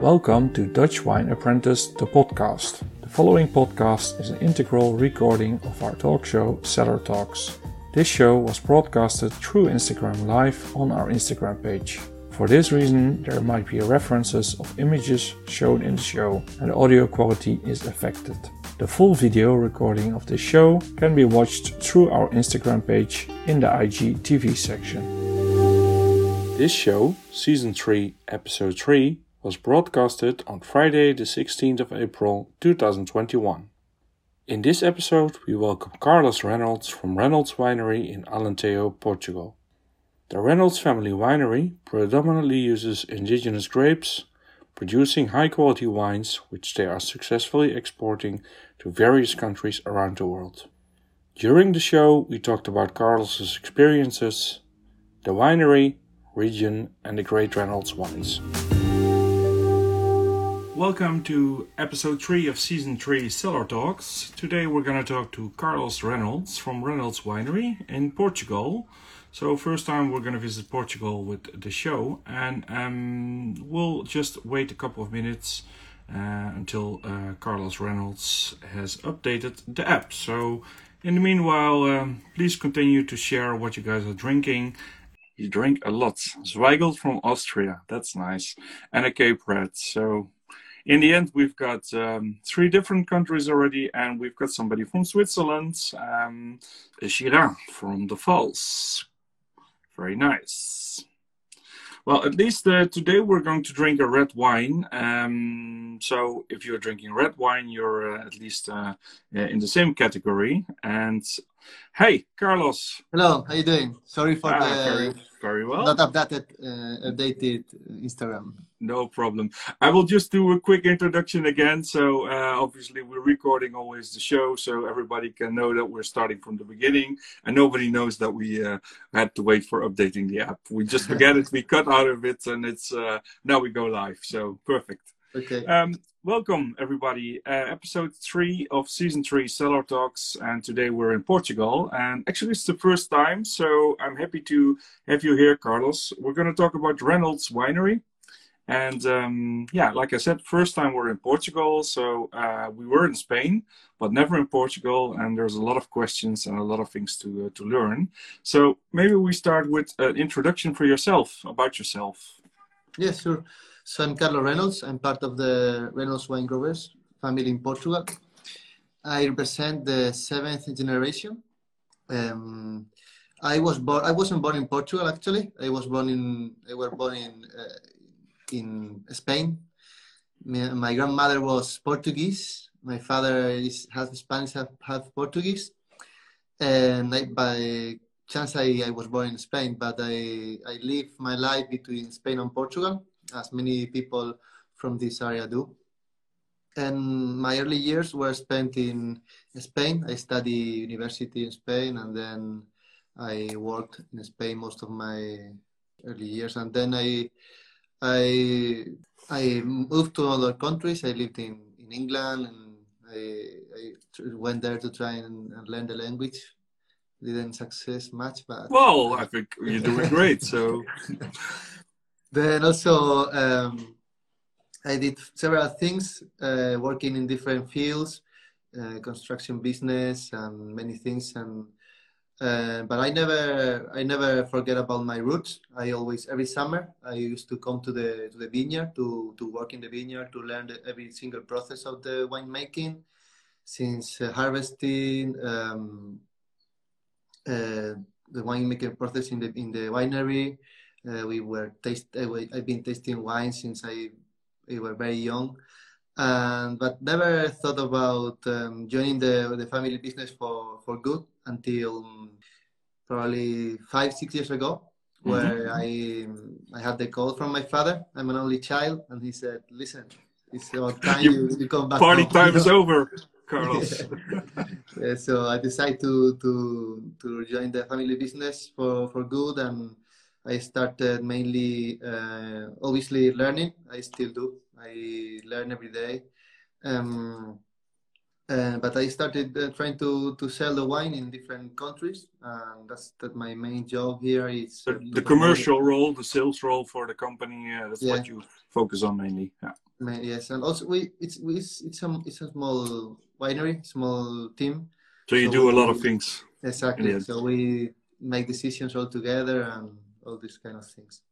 Welcome to Dutch Wine Apprentice, the podcast. The following podcast is an integral recording of our talk show, Cellar Talks. This show was broadcasted through Instagram Live on our Instagram page. For this reason, there might be references of images shown in the show and the audio quality is affected. The full video recording of this show can be watched through our Instagram page in the IGTV section. This show, Season 3, Episode 3, was broadcasted on Friday, the 16th of April 2021. In this episode, we welcome Carlos Reynolds from Reynolds Winery in Alentejo, Portugal. The Reynolds family winery predominantly uses indigenous grapes, producing high quality wines which they are successfully exporting to various countries around the world. During the show, we talked about Carlos's experiences, the winery, region, and the Great Reynolds wines. Welcome to episode 3 of season 3 Cellar Talks. Today we're going to talk to Carlos Reynolds from Reynolds Winery in Portugal. So, first time we're going to visit Portugal with the show, and um, we'll just wait a couple of minutes uh, until uh, Carlos Reynolds has updated the app. So, in the meanwhile, um, please continue to share what you guys are drinking. You drink a lot. Zweigelt from Austria, that's nice, and a Cape Red. So, in the end, we've got um, three different countries already, and we've got somebody from Switzerland, um, Gira from the Falls. Very nice. Well, at least uh, today we're going to drink a red wine. Um, so if you're drinking red wine, you're uh, at least uh, uh in the same category. And hey, Carlos. Hello, how are you doing? Sorry for ah, the very, very well. not updated, uh, updated Instagram. No problem. I will just do a quick introduction again. So, uh, obviously, we're recording always the show, so everybody can know that we're starting from the beginning, and nobody knows that we uh, had to wait for updating the app. We just forget it, we cut out of it, and it's uh, now we go live. So, perfect. Okay. Um, welcome, everybody. Uh, episode three of season three, Cellar Talks, and today we're in Portugal. And actually, it's the first time, so I'm happy to have you here, Carlos. We're going to talk about Reynolds Winery. And um, yeah, like I said, first time we're in Portugal. So uh, we were in Spain, but never in Portugal. And there's a lot of questions and a lot of things to uh, to learn. So maybe we start with an introduction for yourself about yourself. Yes, sure. So I'm Carlos Reynolds. I'm part of the Reynolds Wine Growers family in Portugal. I represent the seventh generation. Um, I was born. I wasn't born in Portugal actually. I was born in. I was born in uh, in Spain. My grandmother was Portuguese. My father is half Spanish, half, half Portuguese. And I, by chance, I, I was born in Spain, but I, I live my life between Spain and Portugal, as many people from this area do. And my early years were spent in Spain. I studied university in Spain, and then I worked in Spain most of my early years. And then I I I moved to other countries. I lived in, in England and I, I went there to try and, and learn the language. Didn't success much, but well, I think you're doing great. So then also um, I did several things, uh, working in different fields, uh, construction business and many things, and uh, but I never, I never forget about my roots. I always, every summer, I used to come to the to the vineyard to to work in the vineyard to learn the, every single process of the winemaking, since uh, harvesting, um, uh, the winemaking process in the in the winery. Uh, we were taste. I've been tasting wine since I, I were very young, and but never thought about um, joining the the family business for for good until probably five, six years ago, where mm-hmm. I I had the call from my father. I'm an only child, and he said, "Listen, it's about time you, you come back. Party home. time is over, Carlos." yeah, so I decided to to to join the family business for for good, and I started mainly, uh, obviously, learning. I still do. I learn every day. Um, Uh, but I started uh, trying to, to sell the wine in different countries, and that's that my main job here is the, the commercial role, the sales role for the company. Uh, that's Yeah. what you focus on mainly. Yeah. Yes, and also we it's we, it's it's a it's a small winery, small team. So you So do a lot of things. Exactly. So we make decisions all together and all these kind of things.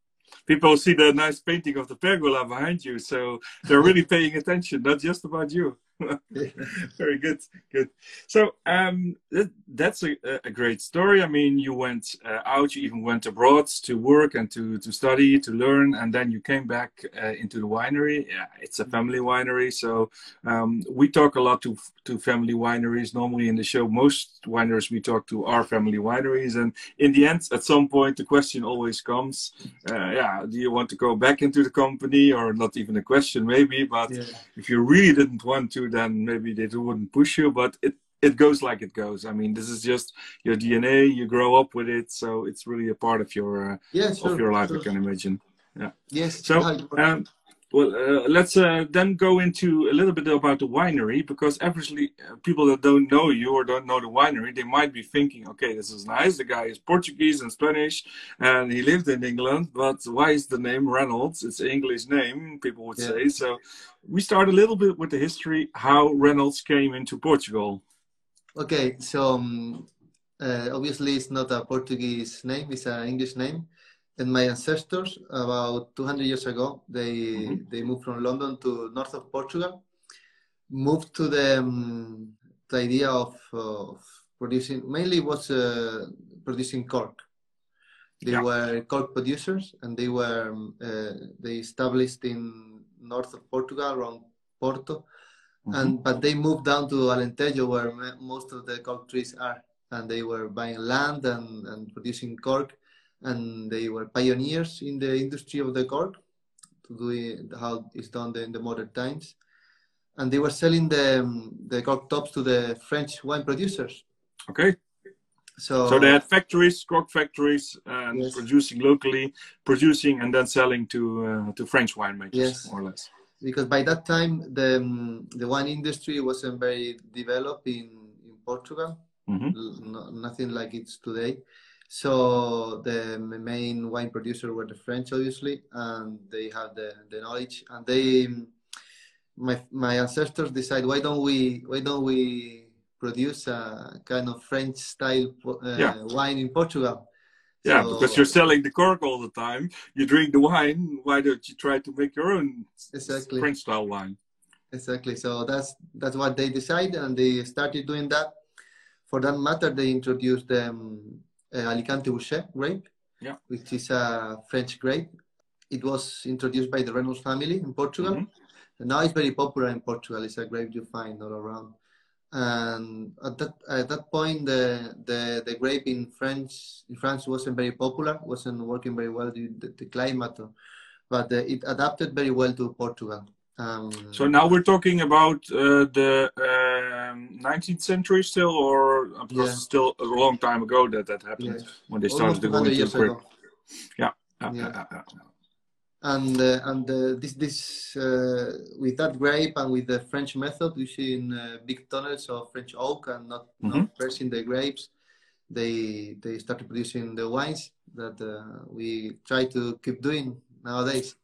People see the nice painting of the pergola behind you, so they're really paying attention, not just about you. Very good, good. So um, that, that's a, a great story. I mean, you went uh, out, you even went abroad to work and to, to study, to learn, and then you came back uh, into the winery. Yeah, it's a family winery, so um, we talk a lot to to family wineries. Normally in the show, most wineries we talk to are family wineries, and in the end, at some point, the question always comes: uh, Yeah, do you want to go back into the company, or not even a question, maybe, but Yeah. if you really didn't want to, then maybe they wouldn't push you. But it it goes like it goes. I mean, this is just your DNA. You grow up with it, so it's really a part of your uh, Yeah, sure. of your life. sure. I can imagine. Yeah. Yes. So, um, well, uh, let's uh, then go into a little bit about the winery because obviously uh, people that don't know you or don't know the winery, they might be thinking, okay, this is nice. The guy is Portuguese and Spanish, and he lived in England, but why is the name Reynolds? It's an English name, people would Yeah. say. So, we start a little bit with the history how Reynolds came into Portugal. Okay, so um, uh, obviously it's not a Portuguese name; it's an English name. And my ancestors, about 200 years ago, they Mhm. they moved from London to north of Portugal. Moved to the, um, the idea of, of producing mainly was uh, producing cork. They Yeah. were cork producers, and they were um, uh, they established in north of Portugal around Porto and but they moved down to Alentejo where most of the cork trees are and they were buying land and, and producing cork and they were pioneers in the industry of the cork to do it how it's done in the modern times and they were selling the um, the cork tops to the French wine producers Okay, so so they had factories, cork factories, and Yes. producing locally, producing and then selling to uh, to French winemakers, Yes. more or less. because by that time the um, the wine industry wasn't very developed in in Portugal hmm no, nothing like it's today. So the main wine producer were the French, obviously, and they have the, the knowledge. And they, my my ancestors decide why don't we why don't we produce a kind of French style uh, Yeah. wine in Portugal? Yeah, So- because you're selling the cork all the time. You drink the wine. Why don't you try to make your own Exactly. French style wine? Exactly. So that's that's what they decided, and they started doing that. For that matter, they introduced um, Alicante Bouschet grape, Yeah. which is a French grape. It was introduced by the Reynolds family in Portugal, Mhm. and now it's very popular in Portugal. It's a grape you find all around. And at that at that point, the the, the grape in France in France wasn't very popular, wasn't working very well due to the, the climate, but uh, it adapted very well to Portugal. Um, So now we're talking about uh, the um, 19th century still, or because Yeah. it's still a long time ago that that happened Yeah. when they almost started to go 200 into years grape. ago. Yeah, Yeah. yeah. And uh, and uh, this this uh, with that grape and with the French method, using uh, big tunnels of French oak and not Mhm. not pressing the grapes, they they started producing the wines that uh, we try to keep doing nowadays.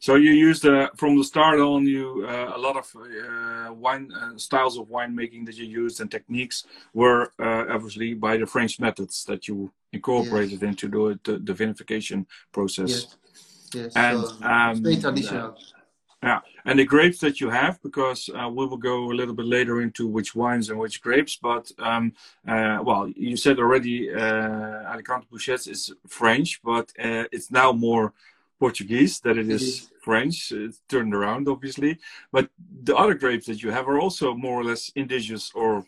So you used uh, from the start on you uh, a lot of uh, wine uh, styles of winemaking that you used and techniques were uh, obviously by the French methods that you incorporated into the, the, the vinification process. Yes, yes. And, so, um, it's very traditional. Yeah, and the grapes that you have, because uh, we will go a little bit later into which wines and which grapes. But um, uh, well, you said already, uh, Alicante Bouschets is French, but uh, it's now more Portuguese than it is. French. It's turned around, obviously. But the other grapes that you have are also more or less indigenous or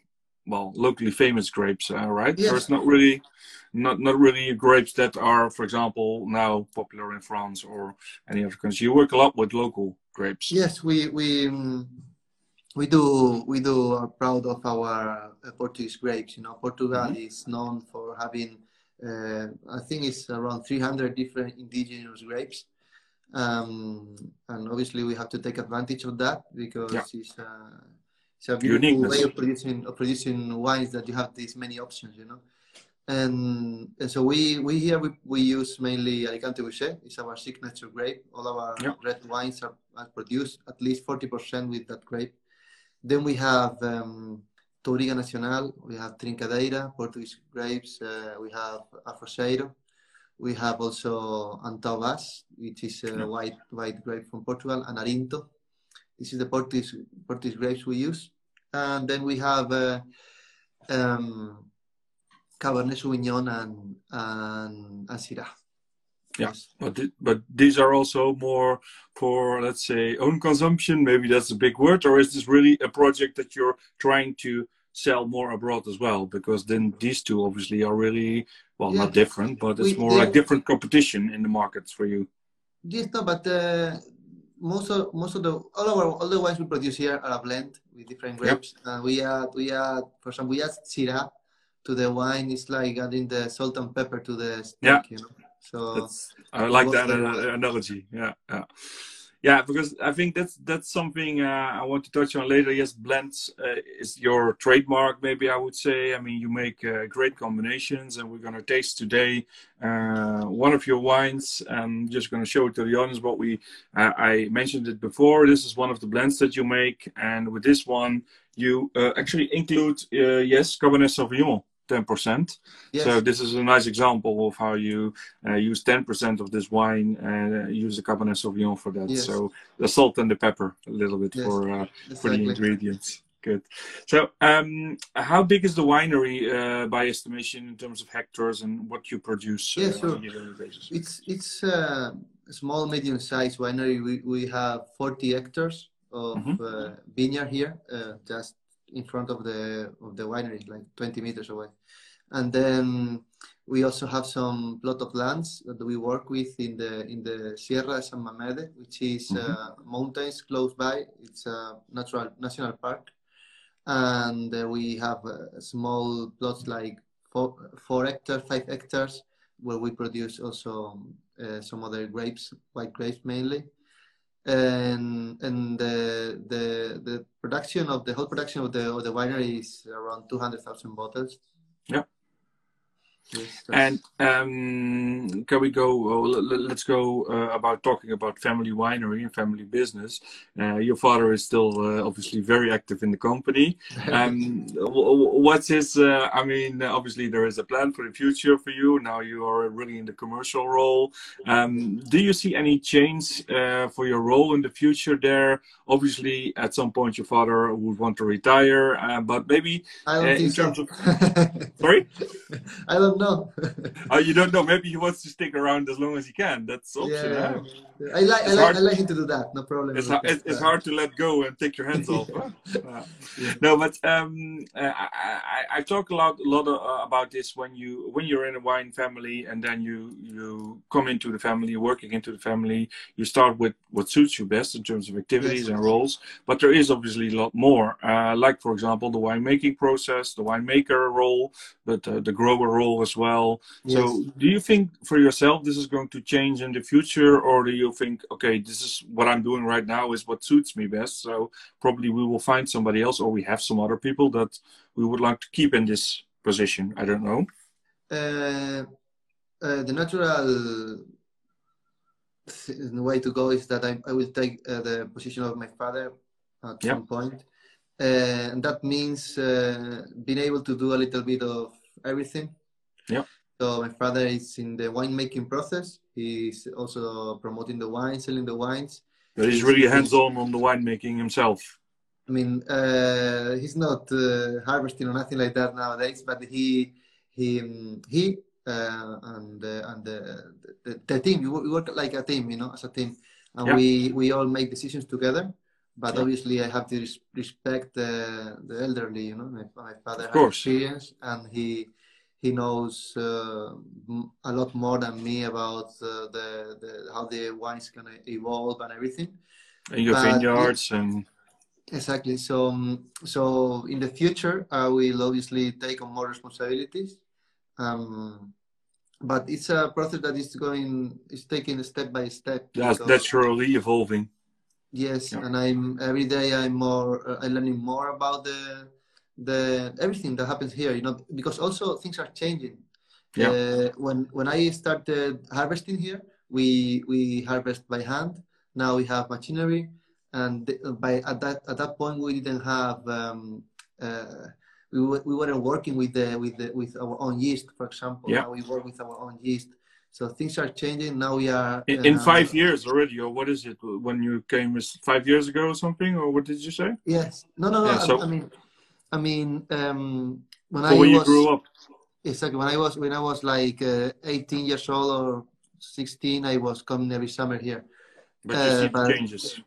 well, locally famous grapes, uh, right? So Yes. it's not really, not not really grapes that are, for example, now popular in France or any other country. You work a lot with local grapes. Yes, we we um, we do we do are proud of our uh, Portuguese grapes. You know, Portugal Mhm. is known for having uh, I think it's around 300 different indigenous grapes, um, and obviously we have to take advantage of that because Yeah. it's uh, It's a beautiful Uniqueness. way of producing of producing wines that you have these many options, you know. And, and so we we here we, we use mainly Alicante Bouschet. It's our signature grape. All our yep. red wines are, are produced at least forty percent with that grape. Then we have um, Touriga Nacional, we have Trincadeira, Portuguese grapes, uh, we have Arrozeiro, we have also Antão Vaz, which is a white white grape from Portugal, and Arinto, this is the Portuguese, Portuguese grapes we use. And then we have uh, um, Cabernet Sauvignon and, and, and Syrah. Yeah, but th but these are also more for let's say own consumption. Maybe that's a big word, or is this really a project that you're trying to sell more abroad as well? Because then these two obviously are really well yeah, not different, but it's we, more like different competition in the markets for you. Yes, no, but uh, most of most of the all our all the wines we produce here are a blend with different grapes, yep. and we add we add for example we add Syrah to the wine. It's like adding the salt and pepper to the steak. Yeah. You know? So That's, I like that analogy. Yeah, yeah. Yeah, because I think that's that's something uh, I want to touch on later. Yes, blends uh, is your trademark, maybe I would say. I mean, you make uh, great combinations, and we're gonna taste today uh, one of your wines. I'm just gonna show it to the audience. But we, uh, I mentioned it before. This is one of the blends that you make, and with this one, you uh, actually include yes, Cabernet Sauvignon. 10%. Yes. So this is a nice example of how you uh, use 10% of this wine and uh, use the Cabernet Sauvignon for that. Yes. So the salt and the pepper a little bit yes. for uh, exactly. for the ingredients. Good. So um, how big is the winery uh, by estimation in terms of hectares and what you produce? Uh, yeah, sure. It's it's uh, a small medium sized winery. We we have 40 hectares of mm-hmm. vineyard here, just in front of the of the winery, like 20 meters away. And then we also have some plot of lands that we work with in the in the Sierra San Mamede, which is mm-hmm. uh, mountains close by. It's a natural national park, and uh, we have uh, small plots like four, four hectares, five hectares, where we produce also uh, some other grapes, white grapes mainly and and the the the production of the whole production of the of the winery is around two hundred thousand bottles. Yes, and um, can we go? Oh, let's go uh, about talking about family winery and family business. Uh, your father is still uh, obviously very active in the company. Um, what's his? Uh, I mean, obviously there is a plan for the future for you. Now you are really in the commercial role. Um, do you see any change uh, for your role in the future there? Obviously, at some point your father would want to retire, uh, but maybe in terms so. of sorry, I don't know. oh, you don't know. Maybe he wants to stick around as long as he can. That's option. Yeah, yeah. I like I like, I like him to do that. No problem. It's, hard, it's, it's hard to let go and take your hands off. uh, no, but um, uh, I, I, I, talk a lot a lot uh, about this when you when you're in a wine family and then you you come into the family, working into the family. You start with what suits you best in terms of activities yes. and roles. But there is obviously a lot more. Uh, like for example, the winemaking process, the winemaker role, but uh, the grower role as well. Yes. So, do you think for yourself this is going to change in the future, or do you think, okay, this is what I'm doing right now is what suits me best? So, probably we will find somebody else, or we have some other people that we would like to keep in this position. I don't know. Uh, uh, the natural way to go is that I, I will take uh, the position of my father at yep. some point. Uh, and that means uh, being able to do a little bit of everything yeah. So my father is in the winemaking process. He's also promoting the wine, selling the wines. But he's really hands-on on the winemaking himself. I mean, uh, he's not uh, harvesting or nothing like that nowadays, but he he he uh, and uh, and the, the, the team we work like a team, you know, as a team, and yeah. we we all make decisions together. But yeah. obviously, I have to res- respect the the elderly. You know, my, my father of has experience, and he he knows uh, a lot more than me about uh, the, the, how the wine's gonna evolve and everything. And your but, vineyards yeah, and exactly. So um, so in the future, I will obviously take on more responsibilities. Um, but it's a process that is going is taking step by step. That's naturally evolving. Yes, yeah. and I'm every day I'm more uh, I'm learning more about the the everything that happens here. You know, because also things are changing. Yeah. Uh, when when I started harvesting here, we we harvest by hand. Now we have machinery, and by at that at that point we didn't have um, uh, we we weren't working with the with the with our own yeast, for example. Yeah. Now we work with our own yeast. So things are changing. Now we are in, in uh, five years already, or what is it? When you came, five years ago or something, or what did you say? Yes. No, no, no. Yeah, I, so, I mean, I mean, um, when I when was, you grew up. Exactly. When I was when I was like uh, 18 years old or 16, I was coming every summer here. But you see uh, changes.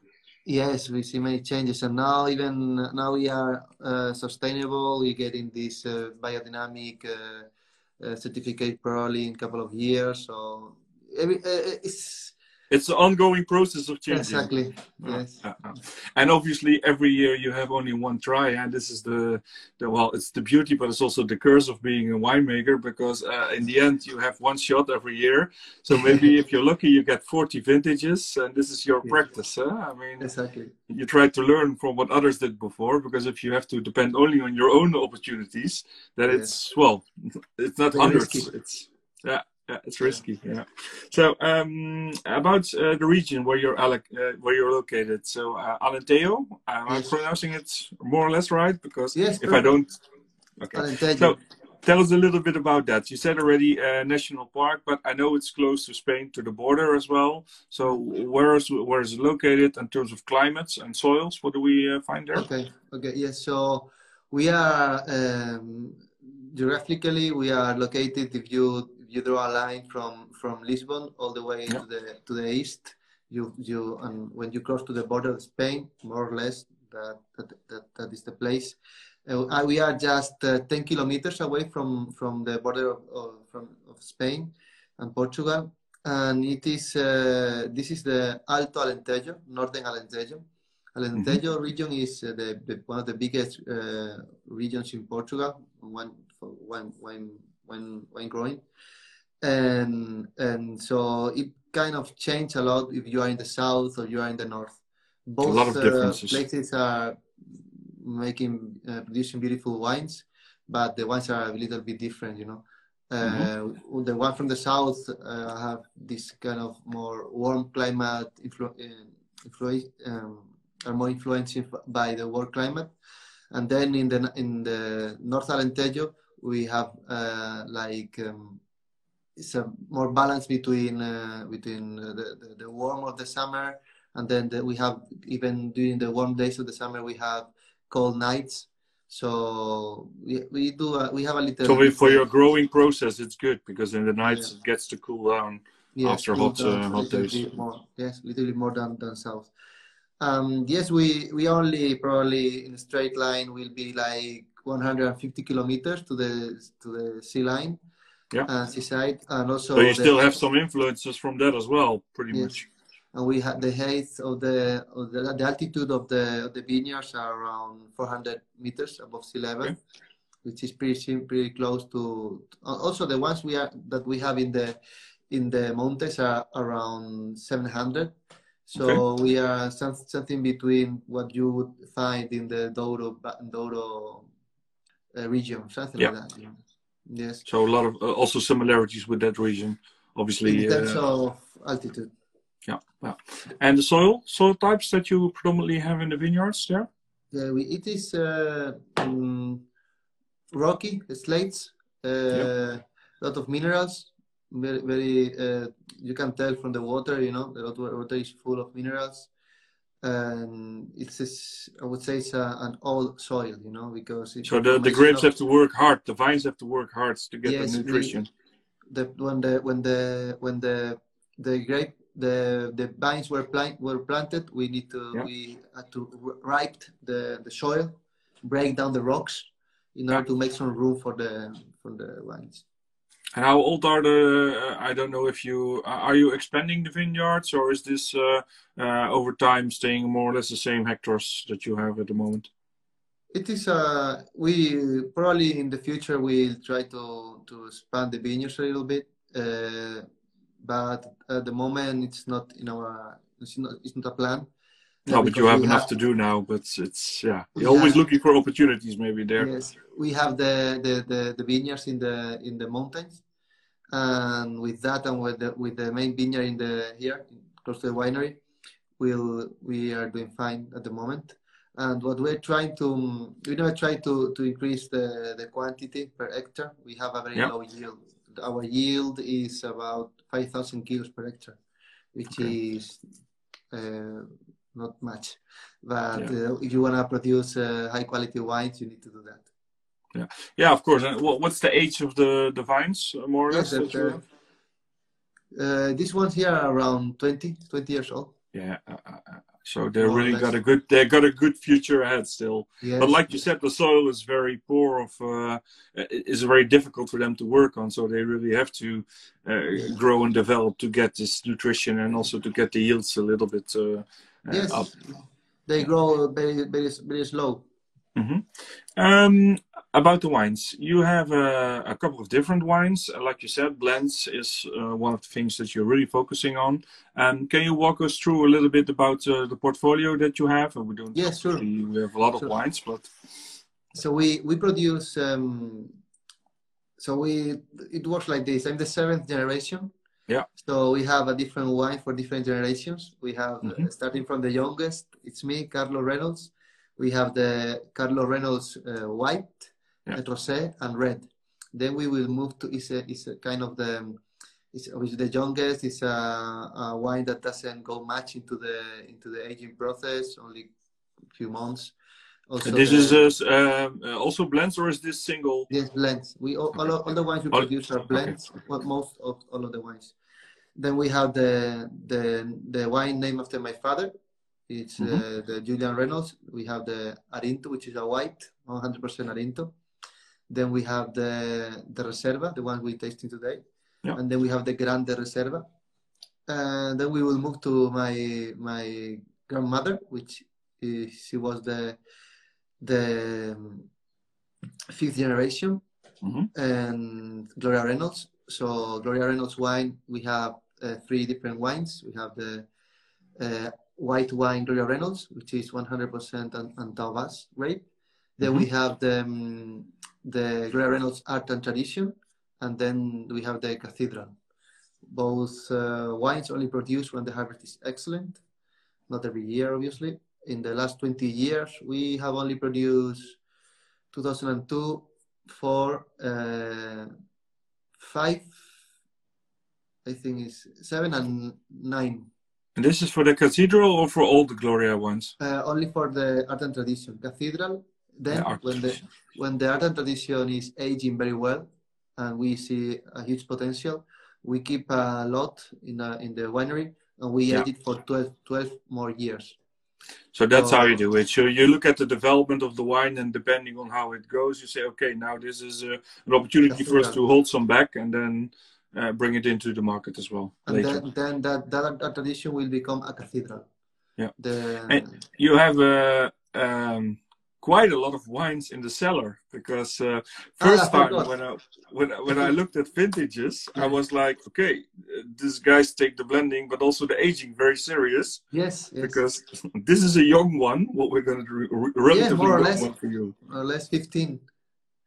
Yes, we see many changes, and now even now we are uh, sustainable. We're getting this uh, biodynamic uh, uh, certificate probably in a couple of years. So every, it's it's an ongoing process of changing. Exactly. Ah, yes. Ah, ah. And obviously, every year you have only one try, and this is the, the well, it's the beauty, but it's also the curse of being a winemaker because uh, in the end you have one shot every year. So maybe if you're lucky, you get 40 vintages, and this is your yeah. practice. Huh? I mean, exactly. You try to learn from what others did before, because if you have to depend only on your own opportunities, then yeah. it's well, it's not Very hundreds. Risky. It's yeah yeah, it's risky. Yeah. So um, about uh, the region where you're uh, where you're located. So uh, Alentejo, am I pronouncing it more or less right? Because yes, if perfect. I don't, okay. Alentejo. So tell us a little bit about that. You said already uh, national park, but I know it's close to Spain, to the border as well. So where is where is it located in terms of climates and soils? What do we uh, find there? Okay. Okay. Yes. So we are. Um, geographically we are located if you you draw a line from from Lisbon all the way yeah. to the to the east. You you and when you cross to the border of Spain, more or less, that that that, that is the place. Uh, we are just uh, 10 kilometers away from from the border of, of, from, of Spain and Portugal, and it is uh, this is the Alto Alentejo, northern Alentejo. Alentejo mm-hmm. region is uh, the, the, one of the biggest uh, regions in Portugal, one for wine wine wine, wine growing and and so it kind of changed a lot if you are in the south or you are in the north. Both uh, places are making uh, producing beautiful wines, but the wines are a little bit different, you know. Mm-hmm. The one from the south uh, have this kind of more warm climate, influ- uh, influ- um, are more influenced by the warm climate, and then in the in the North Alentejo we have uh, like um, it's a more balance between uh, between the, the, the warm of the summer and then the, we have even during the warm days of the summer we have cold nights. So we, we do a, we have a little so for your growing process it's good because in the nights yeah. it gets to cool down yes, after hot uh, hot days. more, yes a little bit more than, than south. Um, yes we we only probably in a straight line will be like 150 kilometers to the to the sea line yeah. uh, seaside, and also. So you still have some influences from that as well, pretty yes. much. And we have the height of the, of the, the altitude of the of the vineyards are around 400 meters above sea level, okay. which is pretty pretty close to. Also, the ones we are that we have in the in the mountains are around 700. So okay. we are some, something between what you would find in the Douro Douro uh, region, something yeah. like that. Know? Yes. So a lot of uh, also similarities with that region, obviously. In terms uh, of altitude. Yeah, yeah. And the soil, soil types that you predominantly have in the vineyards there? Yeah, we, it is uh, um, rocky slates, a uh, lot of minerals. Very, very. Uh, you can tell from the water. You know, the water is full of minerals and it's this, I would say it's a, an old soil, you know, because so the, the grapes have to work hard, the vines have to work hard to get yes, the nutrition. The when the when the when the the grape the the vines were plant were planted, we need to yeah. we had to ripe the the soil, break down the rocks in order yeah. to make some room for the for the vines. And how old are the? Uh, I don't know if you uh, are you expanding the vineyards or is this uh, over time staying more or less the same hectares that you have at the moment? It is. Uh, we probably in the future we'll try to to expand the vineyards a little bit, but at the moment it's not in our it's not it's not a plan. No, but you have enough have, to do now. But it's yeah, you're always looking for opportunities maybe there. Yes, we have the, the the, the vineyards in the in the mountains, and with that and with the with the main vineyard in the here close to the winery, we'll we are doing fine at the moment. And what we're trying to we never try to to increase the the quantity per hectare. We have a very low yield. Our yield is about five thousand kilos per hectare, which okay. is uh, not much. But yeah. uh, if you want to produce uh, high quality wines, you need to do that. Yeah, yeah, of course. And what's the age of the the vines, uh, more or less? Uh, uh, these ones here are around 20, 20 years old. Yeah, uh, so they really got a good they got a good future ahead still. Yes, but like you said, the soil is very poor. Of uh, is very difficult for them to work on. So they really have to uh, grow and develop to get this nutrition and also to get the yields a little bit uh, yes. up. They grow very very very slow. Mm-hmm. Um, about the wines, you have uh, a couple of different wines. Like you said, blends is uh, one of the things that you're really focusing on. Um, can you walk us through a little bit about uh, the portfolio that you have? We don't. Yeah, sure. We have a lot sure. of wines, but so we we produce. Um, so we it works like this. I'm the seventh generation. Yeah. So we have a different wine for different generations. We have mm-hmm. starting from the youngest. It's me, Carlo Reynolds we have the Carlo Reynolds uh, white, yeah. rosé, and red. Then we will move to is a, is a kind of the is the youngest. It's a, a, wine that doesn't go much into the into the aging process, only a few months. Also this the, is uh, uh, also blends, or is this single? Yes, blends. We all, all, all the wines we produce are blends. Okay. Well, most of all of the wines. Then we have the the the wine named after my father, it's mm-hmm. uh, the Julian Reynolds. We have the Arinto, which is a white, 100% Arinto. Then we have the the Reserva, the one we're tasting today. Yeah. And then we have the Grande Reserva. And then we will move to my my grandmother, which is, she was the the um, fifth generation, mm-hmm. and Gloria Reynolds. So Gloria Reynolds wine, we have uh, three different wines. We have the uh, white wine Gloria Reynolds, which is 100% Antão Vaz grape. Then mm-hmm. we have the, um, the Gloria Reynolds Art and Tradition, and then we have the Cathedral. Both uh, wines only produced when the harvest is excellent, not every year, obviously. In the last 20 years, we have only produced 2002, four, uh, five, I think is seven and nine and this is for the cathedral or for all the Gloria ones? Uh, only for the art and tradition. Cathedral, then the when the when the art and tradition is aging very well and we see a huge potential, we keep a lot in a, in the winery and we yeah. age it for 12, 12 more years. So that's how you do it. So you look at the development of the wine, and depending on how it goes, you say, okay, now this is a, an opportunity for us to hold some back, and then uh, bring it into the market as well. And later. then, then that, that, that tradition will become a cathedral. Yeah. The, and you have uh, um, quite a lot of wines in the cellar because uh, first ah, time when I when when I looked at vintages, I was like, okay, these guys take the blending, but also the aging very serious. Yes. yes. Because this is a young one. What we're going to do, relatively yeah, more or less, one for you. More or less fifteen.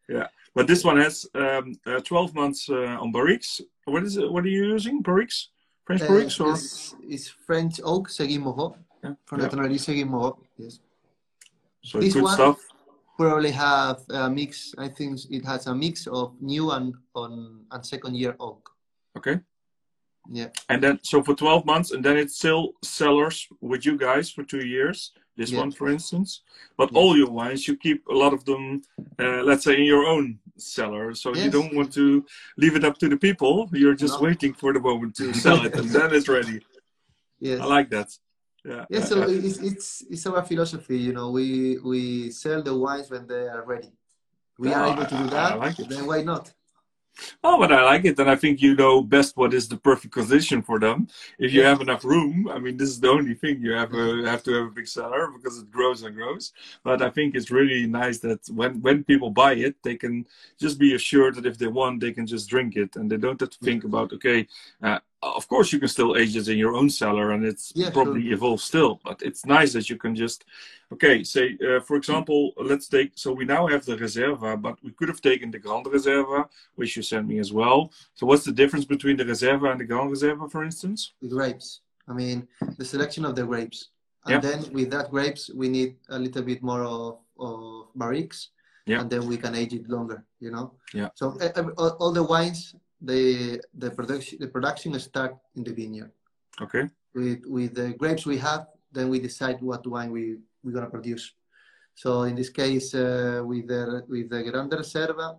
Yeah. But this one has um, uh, 12 months uh, on barriques. What is it? What are you using? Barriques? French uh, barriques or? It's, it's, French oak Seguin Moreau. Yeah. From yeah. the Yes. So this good one stuff. Probably have a mix. I think it has a mix of new and on and second year oak. Okay. Yeah. And then so for 12 months, and then it's still sellers with you guys for two years this yeah. one for instance but yeah. all your wines you keep a lot of them uh, let's say in your own cellar so yes. you don't want to leave it up to the people you're just no. waiting for the moment to sell it and then it's ready yes i like that yeah. Yeah so it's, it's it's our philosophy you know. We we sell the wines when they are ready. We are able to do that like then why not? Oh, but I like it, and I think you know best what is the perfect condition for them. If you have enough room, I mean, this is the only thing you have a, have to have a big cellar because it grows and grows. But I think it's really nice that when when people buy it, they can just be assured that if they want, they can just drink it, and they don't have to think about okay, uh, of course you can still age it in your own cellar and it's Yeah, probably sure. still but it's nice that you can just okay say uh, for example let's take so we now have the reserva but we could have taken the grand reserva which you sent me as well so what's the difference between the reserva and the grand reserva for instance the grapes. I mean, the selection of the grapes. And Yeah. then with that grapes, we need a little bit more of, of barriques. Yeah. And then we can age it longer, you know? Yeah. So e- all, all the wines, the, the production, the production start in the vineyard. okay With, with the grapes we have, then we decide what wine we, we're going to produce. So in this case, uh, with the, with the Grande Reserva,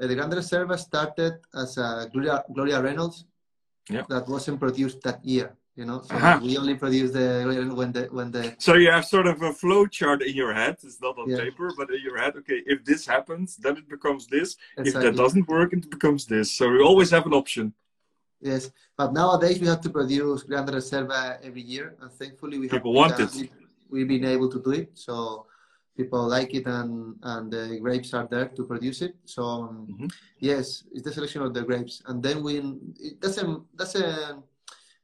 uh, the Grande Reserva started as a Gloria, Gloria Reynolds Yeah. that wasn't produced that year. You know, so Aha. we only produce the when the when the so you have sort of a flow chart in your head it's not on Yeah. paper but in your head okay if this happens then it becomes this if that doesn't work it becomes this so we always have an option yes. But nowadays we have to produce Grande Reserva every year, and thankfully we have People want uh, it. we- We've been able to do it, so people like it, and and the grapes are there to produce it. So um, Mhm. yes, it's the selection of the grapes, and then we it doesn't doesn't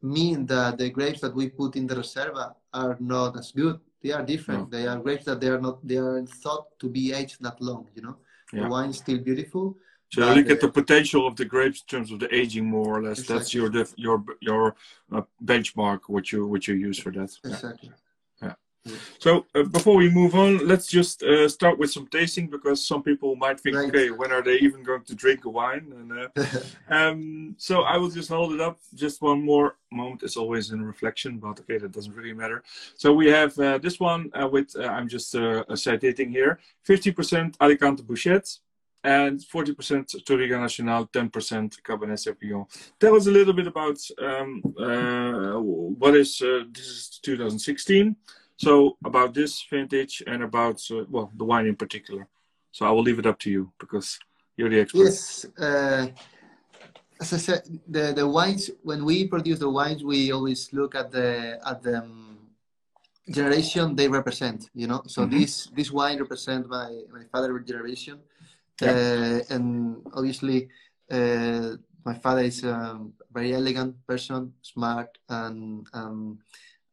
mean that the grapes that we put in the reserva are not as good. They are different. They are grapes that they are not. They are thought to be aged that long. You know, Yeah. the wine is still beautiful. So But, look at uh, the potential of the grapes in terms of the aging, more or less. That's your your your uh, benchmark. What you what you use for that. Yeah. So uh, before we move on, let's just uh, start with some tasting because some people might think, Right. okay, when are they even going to drink a wine? And uh, um, so I will just hold it up just one more moment. It's always in reflection, but okay, that doesn't really matter. So we have uh, this one uh, with uh, I'm just uh, citing here: 50% Alicante Bouschet and 40% Touriga Nacional, 10% Cabernet Sauvignon. Tell us a little bit about um, uh, what is uh, this is 2016. So about this vintage and about uh, well the wine in particular. So I will leave it up to you because you're the expert. Yes. Uh, as I said, the, the wines, when we produce the wines, we always look at the at the um, generation they represent, you know. So Mhm. this this wine represents my, my father generation. Yeah. Uh, and obviously, uh, my father is a very elegant person, smart, and um,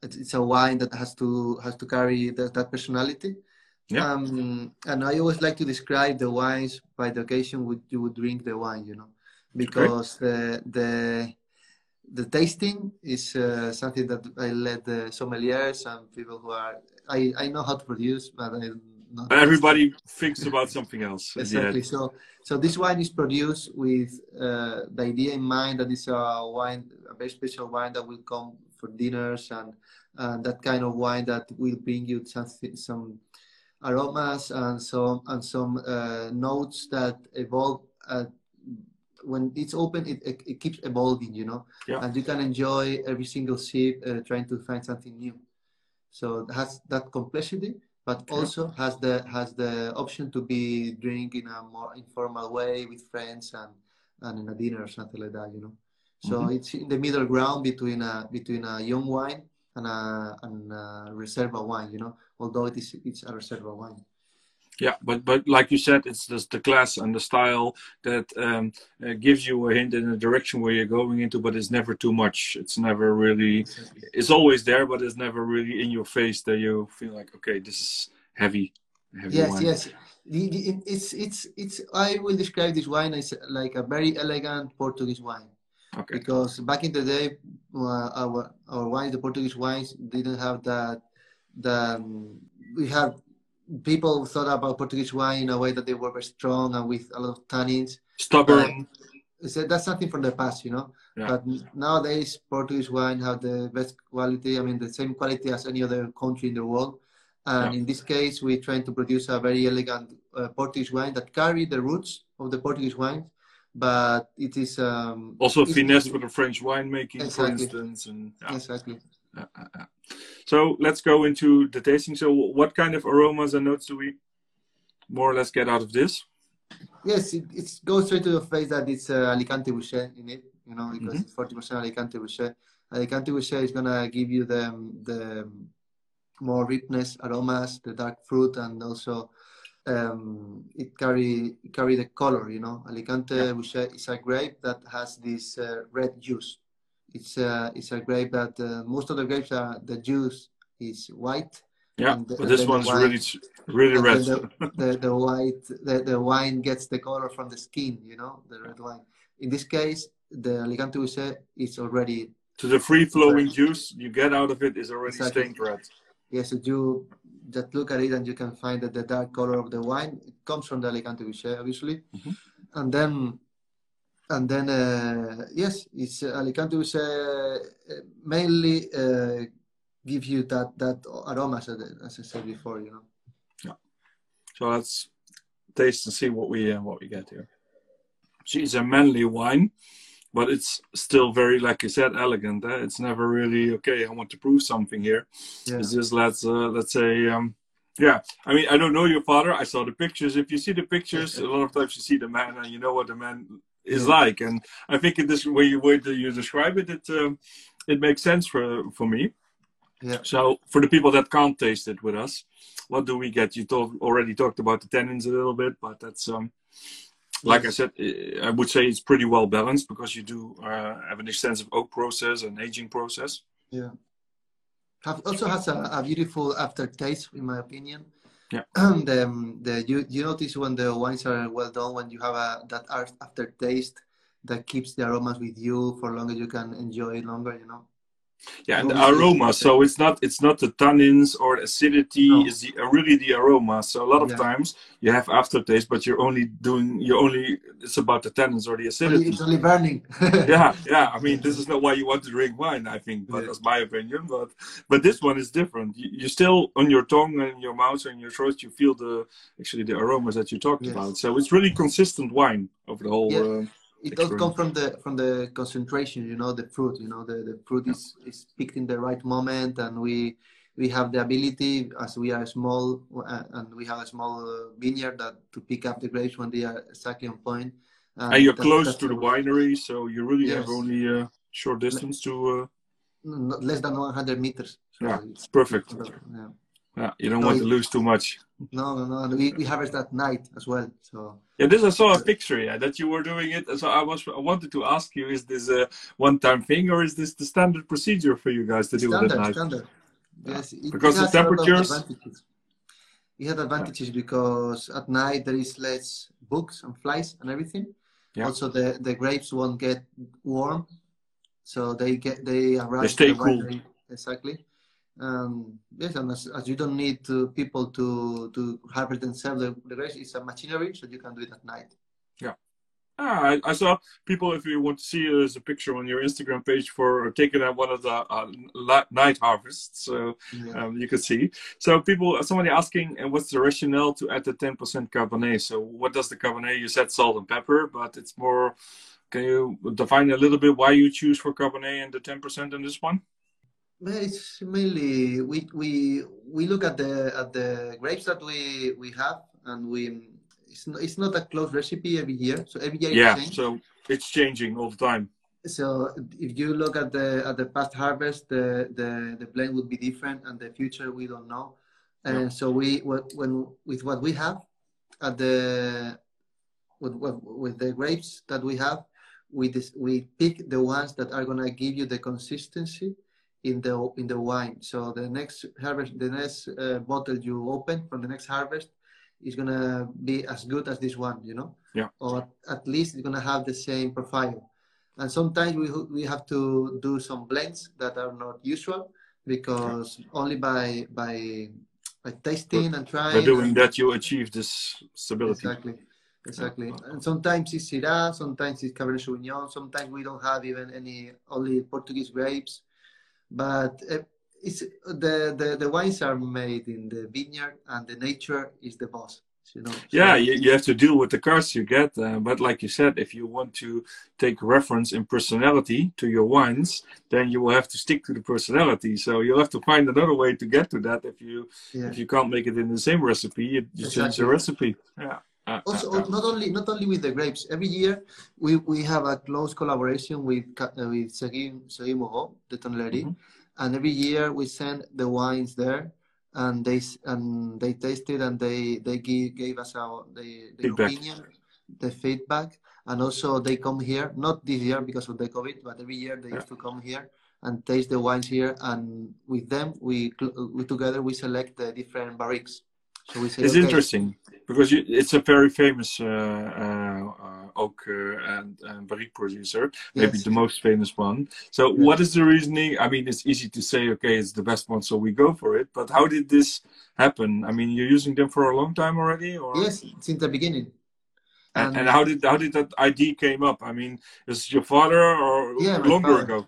it's, a wine that has to has to carry that, that personality. Yeah. Um, and I always like to describe the wines by the occasion would you would drink the wine, you know, because the the the tasting is uh, something that I let the sommeliers and people who are I, I know how to produce, but I not Everybody thinks about something else. exactly. So so this wine is produced with uh, the idea in mind that it's a wine, a very special wine that will come for dinners and and that kind of wine that will bring you something some aromas and some and some uh, notes that evolve uh, when it's open it, it, it keeps evolving you know Yeah. and you can enjoy every single sip uh, trying to find something new so it has that complexity but Okay. also has the has the option to be drink in a more informal way with friends and and in a dinner or something like that you know so Mhm. it's in the middle ground between a between a young wine and a, and a reserva wine you know although it is it's a reserva wine Yeah, but but like you said, it's just the class and the style that um, uh, gives you a hint in the direction where you're going into, but it's never too much. It's never really. It's always there, but it's never really in your face that you feel like, okay, this is heavy, heavy yes wine. yes it's it's it's i will describe this wine as like a very elegant portuguese wine Okay. because back in the day uh, our our wines the portuguese wines didn't have that the um, we have people thought about portuguese wine in a way that they were very strong and with a lot of tannins Stubborn. so that's something from the past, you know. Yeah. But nowadays, Portuguese wine have the best quality. I mean, the same quality as any other country in the world. And Yeah. in this case, we're trying to produce a very elegant uh, Portuguese wine that carry the roots of the Portuguese wine, but it is um, also finesse with the French winemaking, for instance, and yeah. Exactly. Yeah, yeah, yeah. So let's go into the tasting. So, what kind of aromas and notes do we more or less get out of this? Yes, it, it goes straight to the face that it's uh, Alicante Bouschet in it, you know, because Mhm. it's 40% Alicante Bouschet. Alicante Bouschet is gonna give you the the more richness, aromas, the dark fruit, and also um, it carry carry the color, you know. Alicante Yeah. Bouschet is a grape that has this uh, red juice It's a it's a grape that uh, most of the grapes are the juice is white. Yeah, the- but this one's wine- really really red. the, the, the white the, the wine gets the color from the skin, you know, the red wine. In this case, the Alicante Bouschet is already to the free flowing juice you get out of it is already Exactly. stained red. yes. If you just look at it and you can find that the dark color of the wine it comes from the Alicante Bouschet, obviously, Mhm. and then and then uh, yes, it's uh, Alicante Bouschet uh, mainly uh, give you that that aroma, as I- as I said before, you know. Yeah. So let's taste and see what we uh, what we get here. See, it's a manly wine, but it's still very, like you said, elegant. Eh? It's never really okay. I want to prove something here. Yeah. It's just let's uh, let's say, um, yeah. I mean, I don't know your father. I saw the pictures. If you see the pictures, a lot of times you see the man, and you know what the man is Yeah. like. And I think in this way you way that you describe it, it um, it makes sense for for me. Yeah. So for the people that can't taste it with us, what do we get? You talk, already talked about the tannins a little bit, but that's um, like I said, eh, I would say it's pretty well balanced because you do uh, have an extensive oak process and aging process. Yeah. Have, also has a, a beautiful aftertaste, in my opinion. Yeah. the, um, the you, you notice when the wines are well done, when you have a that aftertaste that keeps the aromas with you for longer, you can enjoy it longer. You know. Yeah, and the aroma. So it's not it's not the tannins or acidity. No. It's the, uh, really the aroma. So a lot of Yeah. times you have aftertaste, but you're only doing you're only it's about the tannins or the acidity. it's only burning. yeah, yeah. I mean, this is not why you want to drink wine, I think, but Yeah. that's my opinion. But but this one is different. You, you still on your tongue and your mouth and your throat, you feel the actually the aromas that you talked Yes. about. So it's really consistent wine over the whole. Yeah. Uh, it all Experience. comes from the from the concentration you know the fruit you know the, the fruit is, is picked in the right moment and we we have the ability as we are small uh, and we have a small uh, vineyard that to pick up the grapes when they are exactly on point. point and you're that's- close to the winery, so you really have only a short distance to. Uh, not less than 100 meters so Yeah, it's perfect. yeah. Yeah, you don't No, want to lose too much. no no no and we, have it at night as well so Yeah, this I saw a picture. Yeah, that you were doing it. So I was I wanted to ask you: Is this a one-time thing, or is this the standard procedure for you guys to do it at standard night? standard yes it, Because the it has a lot of temperatures- advantages. it has advantages because at night there is less bugs and flies and everything Yeah. also the the grapes won't get warm so they get they arrive to stay the cool. exactly um yes and as, as you don't need to people to to harvest themselves the, the grapes it's a machinery so you can do it at night Ah, I, I saw people. If you want to see, there's a picture on your Instagram page for taking at one of the uh, la- night harvests. So yeah. um, you can see. So people, somebody asking, and what's the rationale to add the 10% Cabernet? So what does the Cabernet? You said salt and pepper, but it's more. Can you define a little bit why you choose for Cabernet and the 10% in this one? It's mainly we we we look at the at the grapes that we we have and we it's not, it's not a close recipe every year so every year Yeah. it. So it's changing all the time. So if you look at the at the past harvest, the the, the blend would be different, and the future we don't know. And Yeah. so we when, when with what we have at the with with, with the grapes that we have, we dis, we pick the ones that are gonna give you the consistency in the in the wine. So the next harvest, the next uh, bottle you open from the next harvest is gonna be as good as this one, you know. Yeah. Or at least it's gonna have the same profile and sometimes we we have to do some blends that are not usual because only by by by tasting and trying By doing and- that, you achieve this stability. exactly exactly and sometimes it's Syrah sometimes it's Cabernet Sauvignon sometimes we don't have even any only Portuguese grapes but uh, it's the, the the wines are made in the vineyard and the nature is the boss you know Yeah, you, you have to deal with the cards you get. Uh, but like you said, if you want to take reference in personality to your wines, then you will have to stick to the personality. So you'll have to find another way to get to that. If you yeah. if you can't make it in the same recipe, you, you change the recipe. Yeah. Uh, also uh, uh. not only not only with the grapes every year we we have a close collaboration with uh, with Seguin Seguin Moreau, the Tonnellerie Mhm. and every year we send the wines there and they and they tasted and they they give, gave us our the, the Feedback. opinion the feedback and also they come here. Not this year because of the COVID, but every year they yeah. used to come here and taste the wines here. And with them, we, we together we select the different barriques. So we say, it's okay, interesting because you, it's a very famous uh, uh, oak uh, and, and barrique producer, maybe yes. the most famous one. So, yes. what is the reasoning? I mean, it's easy to say, okay, it's the best one, so we go for it. But how did this happen? I mean, you're using them for a long time already, or yes, since the beginning. And, and, how did how did that idea came up? I mean, is your father or yeah, longer father. ago?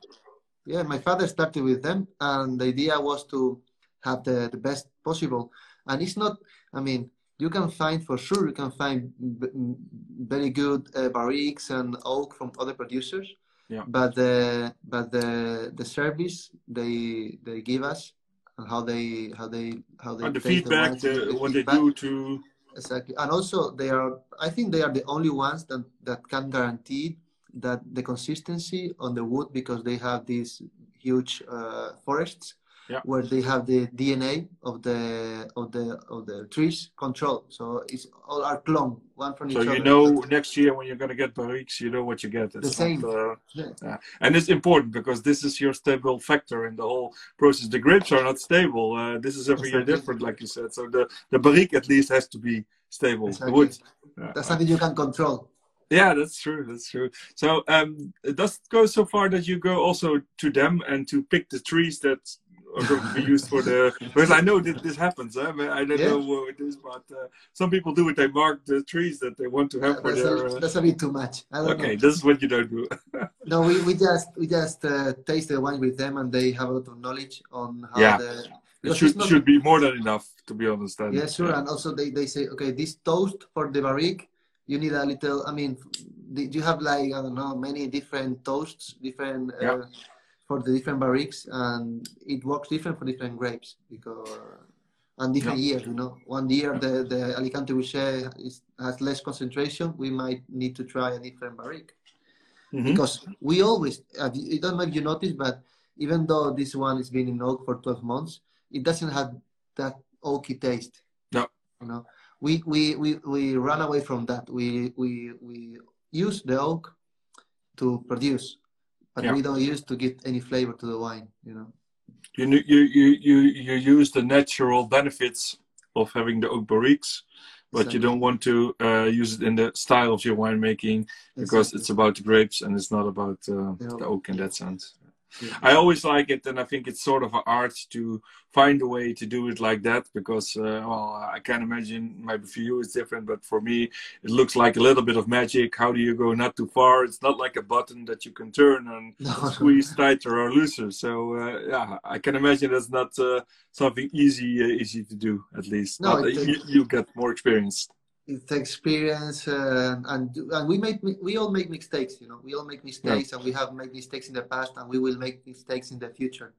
Yeah, my father started with them, and the idea was to have the, the best possible. And it's not, I mean, you can find for sure you can find very good uh, barriques and oak from other producers. Yeah. But the but the the service they they give us and how they how they how they and the feedback the, the, what feedback. they do to exactly and also they are I think they are the only ones that that can guarantee that the consistency on the wood because they have these huge uh, forests yeah. where they have the DNA of the of the of the trees control. So it's all are clone one from so each other. So you know next year when you're going to get barriques, you know what you get. It's the same. Not, uh, yeah. And it's important because this is your stable factor in the whole process. The grapes are not stable. Uh, this is every exactly. year different, like you said. So the the barrique at least has to be stable. Exactly. wood. That's something you can control. Yeah, that's true. That's true. So, um, it does go so far that you go also to them and to pick the trees that are going to be used for the because I know that this happens. Huh? I don't yeah. know what it is, but uh, some people do it. They mark the trees that they want to have yeah, for that's their. A. That's a bit too much. okay, know. this is what you don't do. no, we, we just we just uh, taste the wine with them, and they have a lot of knowledge on how yeah. the. It should, not... should be more than enough, to be honest. Yeah, sure. Yeah. And also, they, they say, okay, this toast for the barrique, you need a little. I mean, you have like I don't know many different toasts, different. Uh, for the different barriques, and it works different for different grapes because and different yeah. years. You know, one year the the Alicante is, has less concentration. We might need to try a different barrique mm-hmm. because we always. I don't know if you noticed, but even though this one has been in oak for 12 months, it doesn't have that oaky taste. No. You know, we we we we run away from that. We we we use the oak to produce but yeah. we don't use to get any flavor to the wine. You know. You you you you you use the natural benefits of having the oak barriques, but exactly. you don't want to uh, use it in the style of your winemaking because exactly. it's about the grapes and it's not about uh, the oak in that sense. Yeah. I always like it, and I think it's sort of an art to find a way to do it like that because, uh, well, I can't imagine maybe for you it's different, but for me it looks like a little bit of magic. How do you go not too far? It's not like a button that you can turn and no. squeeze tighter or looser. So uh, yeah, I can imagine it's not uh, something easy uh, easy to do. At least, no, you, you get more experience it's experience uh, and and we make we all make mistakes you know we all make mistakes yeah. and we have made mistakes in the past and we will make mistakes in the future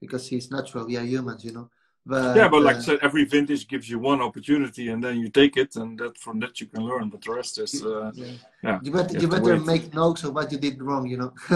because it's natural we are humans you know but, yeah, but like uh, I said, every vintage gives you one opportunity, and then you take it, and that from that you can learn. But the rest is, uh, yeah. Yeah. You better, you, you better make notes of what you did wrong, you know.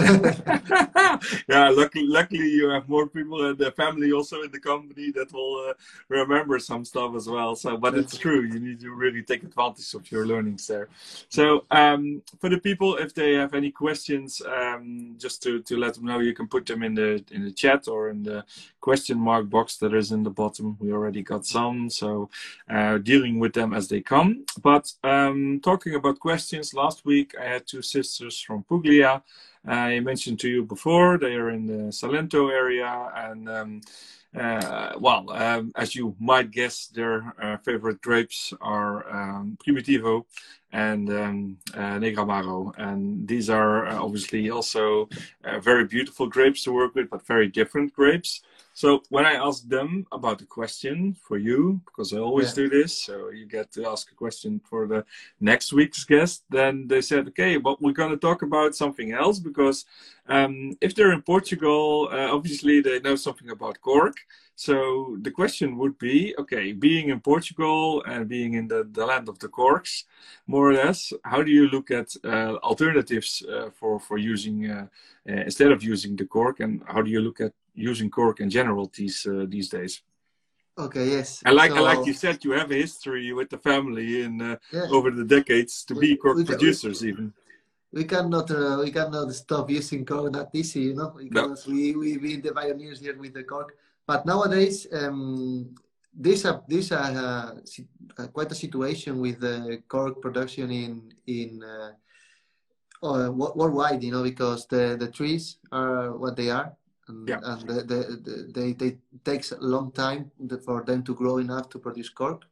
yeah, luckily, luckily you have more people and the family also in the company that will uh, remember some stuff as well. So, but it's true, you need to really take advantage of your learnings there. So, um, for the people, if they have any questions, um, just to to let them know, you can put them in the in the chat or in the question mark box that is in the bottom. We already got some, so uh, dealing with them as they come. But um, talking about questions, last week I had two sisters from Puglia. I mentioned to you before they are in the Salento area, and um, uh, well, um, as you might guess, their uh, favorite grapes are um, Primitivo and um, uh, Negramaro. And these are uh, obviously also uh, very beautiful grapes to work with, but very different grapes. So when I asked them about the question for you, because I always yeah. do this, so you get to ask a question for the next week's guest, then they said, okay, but we're going to talk about something else because um, if they're in Portugal, uh, obviously they know something about cork. So the question would be, okay, being in Portugal and being in the, the land of the corks, more or less, how do you look at uh, alternatives uh, for for using uh, uh, instead of using the cork, and how do you look at using cork in general these uh, these days? Okay, yes. And like so, like you said, you have a history with the family in uh, yeah. over the decades to we, be cork producers, we, even. we cannot uh, we cannot stop using cork that easy, you know, because no. we we been the pioneers here with the cork. But nowadays, um, this a this a, a, quite a situation with the cork production in in uh, uh, worldwide, you know, because the the trees are what they are, and, yeah. and the, the, the, they they takes a long time for them to grow enough to produce cork.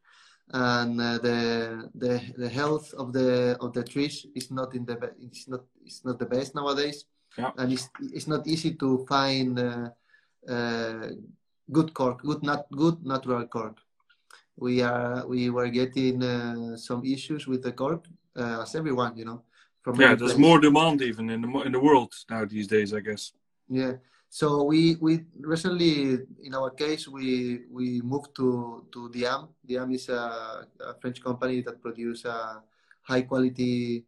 And uh, the the the health of the of the trees is not in the it's not it's not the best nowadays. Yeah. and it's it's not easy to find uh, uh, good cork good not good natural cork. We are we were getting uh, some issues with the cork uh, as everyone you know yeah there's more demand even in the in the world now these days i guess. Yeah so we we recently, in our case, we we moved to to Diam. Diam is a, a French company that produces a high quality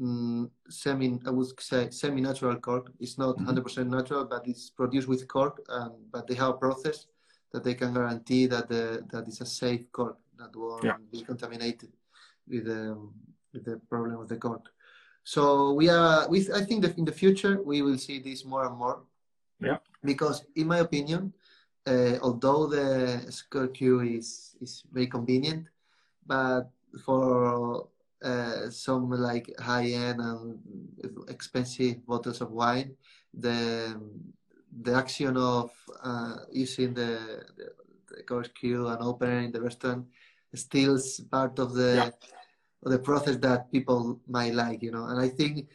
um, semi I would say semi natural cork. It's not 100 mm-hmm. percent natural, but it's produced with cork. Um, but they have a process that they can guarantee that the that it's a safe cork that won't yeah. be contaminated with the with the problem of the cork. So we are. We I think that in the future we will see this more and more yeah. Because in my opinion, uh, although the SquareQ is is very convenient, but for uh, some like high end and expensive bottles of wine, the the action of uh, using the, the, the SquareQ and opening the restaurant still part of the yeah. of the process that people might like, you know. And I think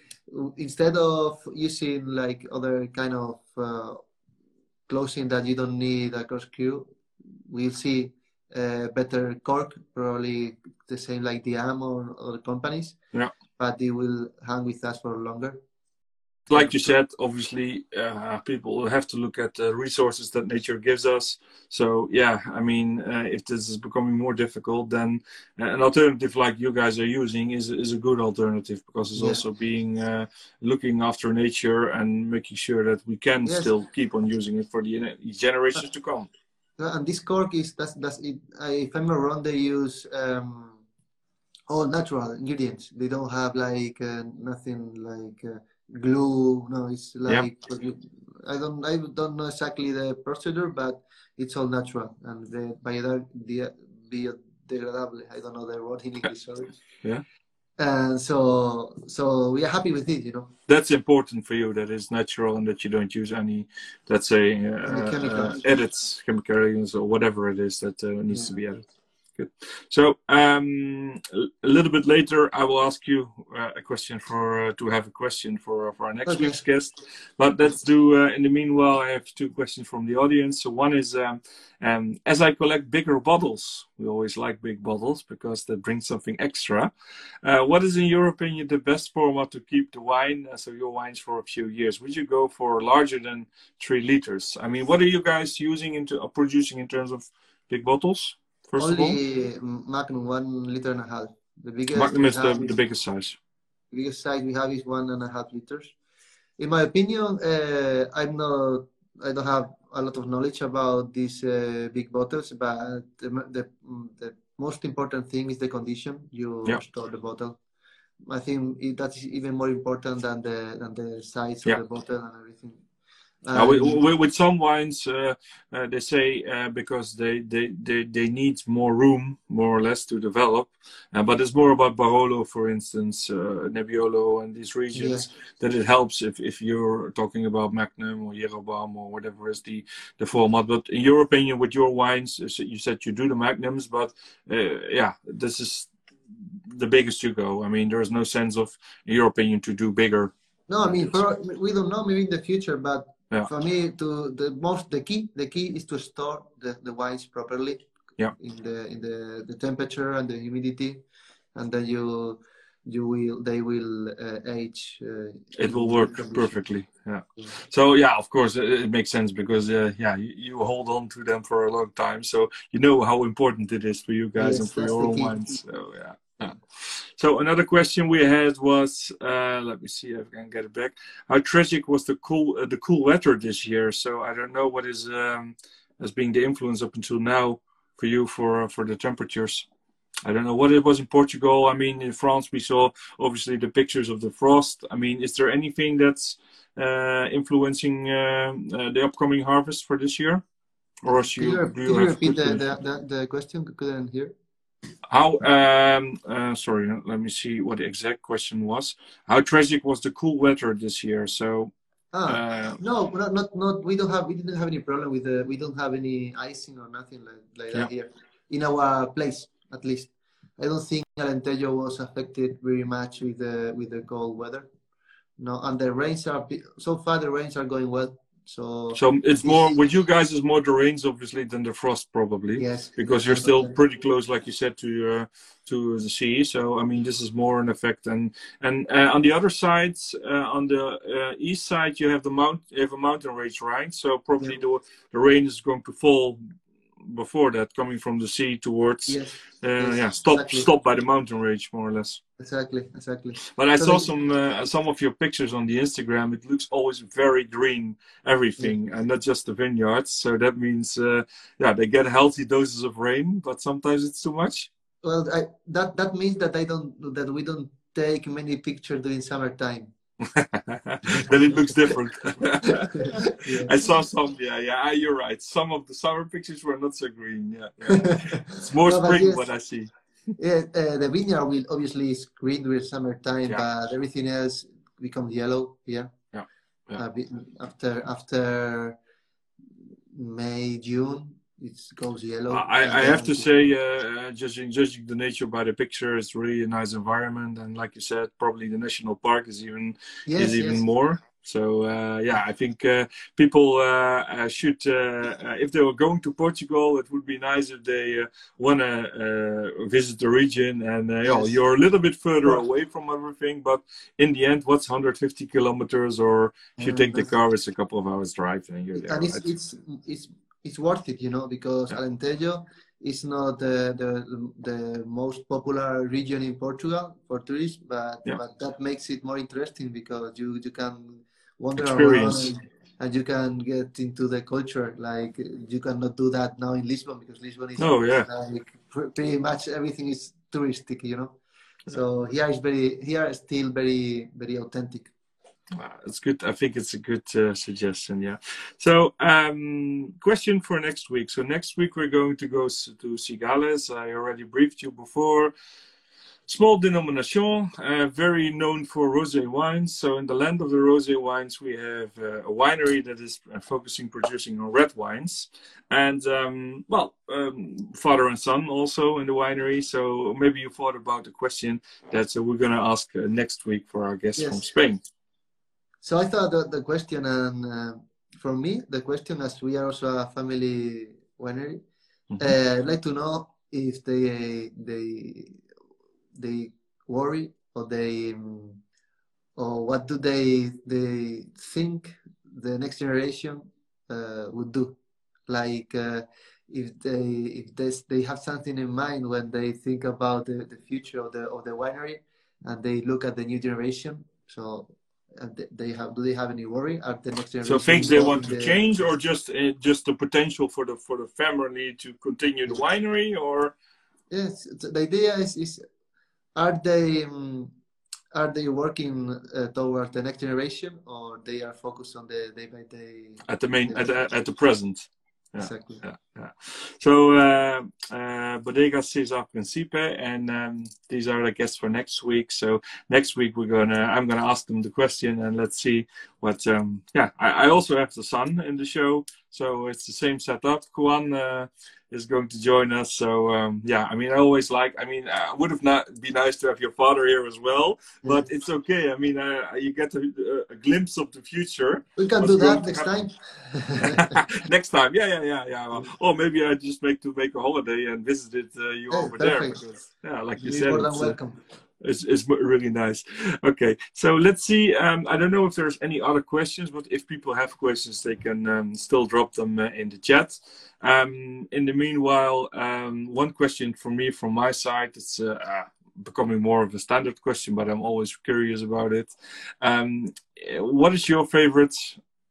instead of using like other kind of uh, closing that you don't need a SquareQ, we'll see uh, better cork, probably the same like the Diam or other companies. Yeah. But it will hang with us for longer like you said, obviously, uh, people have to look at the resources that nature gives us. So, yeah, I mean, uh, if this is becoming more difficult, then an alternative like you guys are using is is a good alternative because it's yeah. also being uh, looking after nature and making sure that we can yes. still keep on using it for the generations to come. And this cork is that's that's it. if I'm not wrong, they use. Um, all natural ingredients. They don't have like uh, nothing like uh, glue. No, it's like yeah. I don't I don't know exactly the procedure, but it's all natural and the biodegradable. I don't know the word in English. Sorry. Yeah. And so so we are happy with it, you know. That's important for you. That is natural and that you don't use any, let's say, uh, uh, edits, chemicals or whatever it is that uh, needs yeah. to be added. Good. So um, a little bit later, I will ask you uh, a question for uh, to have a question for for our next okay. week's guest. But let's do uh, in the meanwhile. I have two questions from the audience. So one is, um, um, as I collect bigger bottles, we always like big bottles because that brings something extra. Uh, what is, in your opinion, the best format to keep the wine, uh, so your wines for a few years? Would you go for larger than three liters? I mean, what are you guys using into uh, producing in terms of big bottles? First Only Magnum, one liter and a half. The biggest Magnum is the, the biggest size. The biggest size we have is one and a half liters. In my opinion, uh, I'm not. I don't have a lot of knowledge about these uh, big bottles, but the, the, the most important thing is the condition you yeah. store the bottle. I think that's even more important than the than the size yeah. of the bottle and everything. Uh, with, with, some wines, uh, uh, they say uh, because they, they, they, they need more room, more or less, to develop. Uh, but it's more about Barolo, for instance, uh, Nebbiolo, and these regions yeah. that it helps if, if you're talking about Magnum or Jeroboam or whatever is the, the format. But in your opinion, with your wines, you said you do the Magnums, but yeah, this is the biggest you go. I mean, there is no sense of, in your opinion, to do bigger. No, I mean, for, we don't know maybe in the future, but yeah. For me, to the most the key the key is to store the, the wines properly. Yeah. In the in the, the temperature and the humidity, and then you you will they will uh, age. Uh, it will work perfectly. Yeah. yeah. So yeah, of course it, it makes sense because uh, yeah you, you, hold on to them for a long time, so you know how important it is for you guys yes, and for your own wines. So yeah. Yeah. So another question we had was, uh, let me see if I can get it back. How tragic was the cool uh, the cool weather this year? So I don't know what is um, has been the influence up until now for you for for the temperatures. I don't know what it was in Portugal. I mean, in France, we saw obviously the pictures of the frost. I mean, is there anything that's uh, influencing uh, uh, the upcoming harvest for this year? Or you, you, you, you repeat the, the, the, question? Couldn't hear. How? Um, uh, sorry, let me see what the exact question was. How tragic was the cool weather this year? So. Ah, uh, no, not, not, not. We don't have. We didn't have any problem with the. We don't have any icing or nothing like, like yeah. that here in our place at least. I don't think Alentejo was affected very much with the with the cold weather. No, and the rains are so far the rains are going well. So so it's more with you guys is more the rains obviously than the frost probably. Yes. Because you're still pretty close, like you said, to uh, to the sea. So I mean, this is more an effect. And and uh, on the other side, uh, on the uh, east side, you have the mount, you have a mountain range, right? So probably yeah. the the rain is going to fall before that, coming from the sea towards, yes. Uh, yes, yeah, stop exactly. stop by the mountain range more or less. Exactly, exactly. But I so saw some uh, some of your pictures on the Instagram. It looks always very green, everything, yeah. and not just the vineyards. So that means, uh, yeah, they get healthy doses of rain, but sometimes it's too much. Well, I, that that means that I don't that we don't take many pictures during summertime. then it looks different. yeah. I saw some. Yeah, yeah. Ah, you're right. Some of the summer pictures were not so green. Yeah, yeah. it's more no, spring. Yes, what I see. Yeah, uh, the vineyard will obviously is green during summertime, yeah. but everything else becomes yellow here. Yeah. yeah. Uh, after after May June, it goes yellow. I, I have to say, uh, judging judging the nature by the picture, it's really a nice environment, and like you said, probably the national park is even yes, is even yes. more. So uh, yeah, I think uh, people uh, uh should, uh, uh, if they were going to Portugal, it would be nice if they want to visit the region. And yes. you're a little bit further away from everything, but in the end, what's 150 kilometers? Or if you take the car, it's a couple of hours drive, and you're there. And it's right? it's it's it's worth it, you know, because. Alentejo is not the, the, the most popular region in Portugal for tourists, but yeah. but that makes it more interesting because you you can wander Experience. around and, and, you can get into the culture. Like you cannot do that now in Lisbon because Lisbon is oh yeah like pretty much everything is touristic, you know. So here is very here is still very very authentic. Uh, it's good. I think it's a good uh, suggestion. Yeah. So, um, question for next week. So next week we're going to go to Cigales. I already briefed you before. Small denomination, uh, very known for rosé wines. So in the land of the rosé wines, we have uh, a winery that is uh, focusing producing on red wines, and um, well, um, father and son also in the winery. So maybe you thought about the question that uh, we're going to ask next week for our guests yes. from Spain. So I thought that the question, and uh, for me, the question, as we are also a family winery, mm-hmm. uh, I'd like to know if they they they worry or they um, or what do they they think the next generation uh, would do, like uh, if they if they they have something in mind when they think about the, the future of the of the winery and they look at the new generation. So they have do they have any worry? At the next generation so things they want to the, change or just uh, just the potential for the for the family to continue the winery or? Yes the idea is, is are they um, are they working uh, towards the next generation or they are focused on the day by day at the main at the, at the present exactly. Yeah, yeah. So uh, uh, Bodega Cesar Principe, and um, these are the guests for next week. So next week we're gonna, I'm gonna ask them the question, and let's see what. Um, yeah, I, I also have the son in the show, so it's the same setup. Juan uh, is going to join us. So um, yeah, I mean, I always like. I mean, uh, would have not be nice to have your father here as well, but it's okay. I mean, uh, you get a, a, glimpse of the future. We can do that next time. next time, yeah, yeah, yeah, yeah. Well, or maybe I just make to make a holiday and visit uh, you yeah, over perfect. there. Because, yeah, like you You're said, more than uh, welcome it's, it's really nice. Okay, so let's see. Um, I don't know if there's any other questions, but if people have questions, they can um, still drop them uh, in the chat. Um, in the meanwhile, um, one question for me from my side. It's uh, uh, becoming more of a standard question, but I'm always curious about it. Um, what is your favorite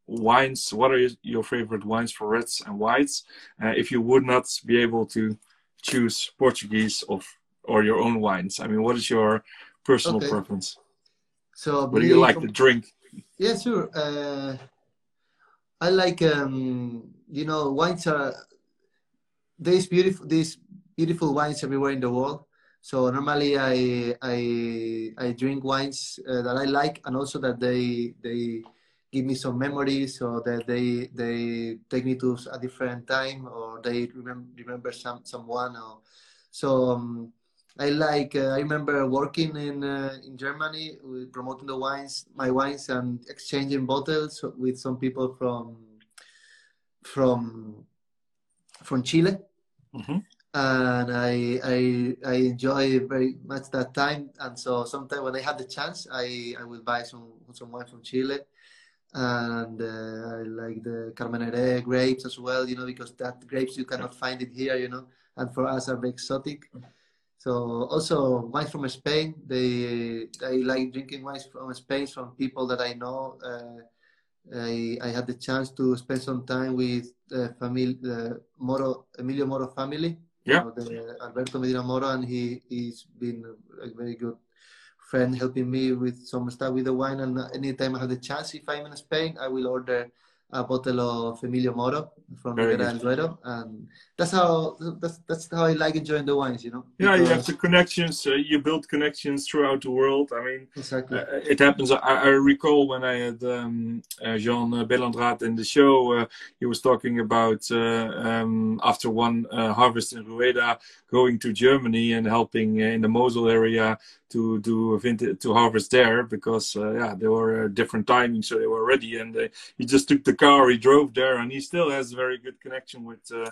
wines? What are your favorite wines for reds and whites? Uh, if you would not be able to choose Portuguese of or your own wines? I mean, what is your personal Okay. preference? So What do you like to drink? Yeah, sure. Uh, I like um, you know wines are there's beautiful these beautiful wines everywhere in the world. So normally I I I drink wines uh, that I like and also that they they give me some memories or that they they take me to a different time or they remember remember some someone or so um, I like uh, I remember working in uh, in Germany with promoting the wines my wines and exchanging bottles with some people from from from Chile Mhm. and I, I I enjoy very much that time. And so sometimes when I had the chance, I, I would buy some some wine from Chile, and uh, I like the Carmenere grapes as well. You know, because that grapes you cannot find it here. You know, and for us are very exotic. So also wines from Spain. They I like drinking wines from Spain from people that I know. Uh, I, I had the chance to spend some time with the family, the Moro, Emilio Moro family. Yeah. You know, the Alberto Medina Moro, and he, he's been a very good friend helping me with some stuff with the wine. And anytime I have the chance, if I'm in Spain, I will order a bottle of Emilio Moro from Very Ribera del Duero. And that's how, that's, that's how I like enjoying the wines, you know? Yeah, you have the connections. Uh, you build connections throughout the world. I mean, Exactly. Uh, it happens. I, I recall when I had um, uh, Jean uh, Belondrade in the show, uh, he was talking about uh, um, after one uh, harvest in Rueda, going to Germany and helping uh, in the Mosel area to do a vintage, to harvest there because uh, yeah, there were uh, different timings, so they were ready. And uh, he just took the car, he drove there, and he still has a very good connection with uh,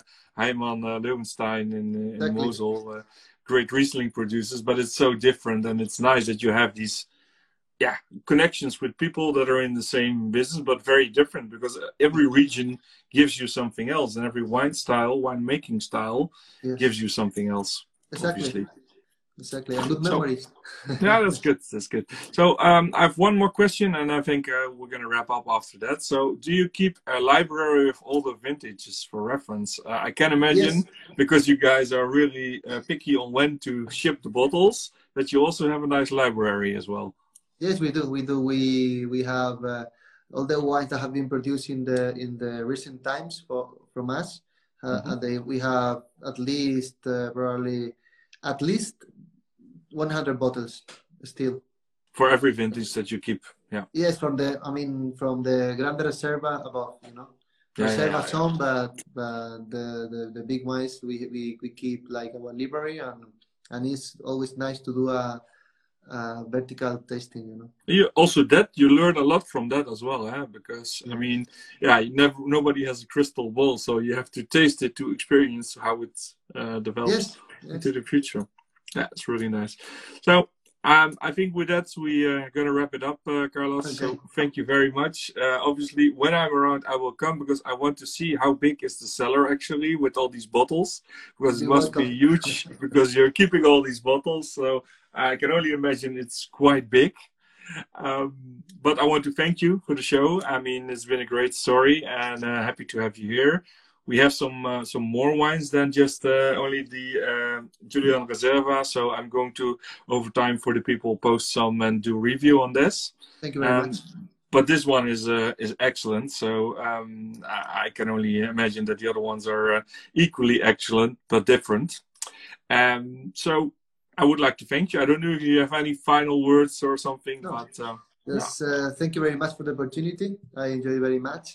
Heymann uh, Löwenstein in, uh, in Exactly. Mosel. Uh, great Riesling producers, but it's so different, and it's nice that you have these yeah connections with people that are in the same business but very different because every region gives you something else and every wine style wine making style Yes. gives you something else Exactly. obviously Exactly. And good So- yeah that's good that's good so um, i have one more question and i think uh, we're going to wrap up after that so do you keep a library of all the vintages for reference uh, i can imagine Yes. because you guys are really uh, picky on when to ship the bottles that you also have a nice library as well Yes, we do. We do. We we have uh, all the wines that have been produced in the in the recent times for from us. Uh, Mhm. and they, we have at least uh, probably at least 100 bottles still. for every vintage that you keep yeah Yes, from the I mean from the Grande Reserva above, you know. Yeah, yeah, Reserva yeah, yeah. some, but but the, the the big wines we we we keep like our library and and it's always nice to do a, a vertical tasting, you know. You also that you learn a lot from that as well, huh? Because I mean, yeah, never nobody has a crystal ball, so you have to taste it to experience how it uh, develops Yes. yes. into the future. It's really nice. So um, I think with that we are gonna wrap it up, uh, Carlos. So thank you very much. Uh, obviously, when I'm around, I will come because I want to see how big is the cellar actually with all these bottles, because it You're must be huge because you're keeping all these bottles. So I can only imagine it's quite big. Um, but I want to thank you for the show. I mean, it's been a great story, and uh, happy to have you here. We have some uh, some more wines than just uh, only the uh, Julian Reserva. So I'm going to over time for the people post some and do review on this. Thank you very Um, much. but this one is uh, is excellent. So um, I, can only imagine that the other ones are uh, equally excellent but different. Um, so I would like to thank you. I don't know if you have any final words or something, No. but uh, Yes, uh, thank you very much for the opportunity. I enjoy it very much.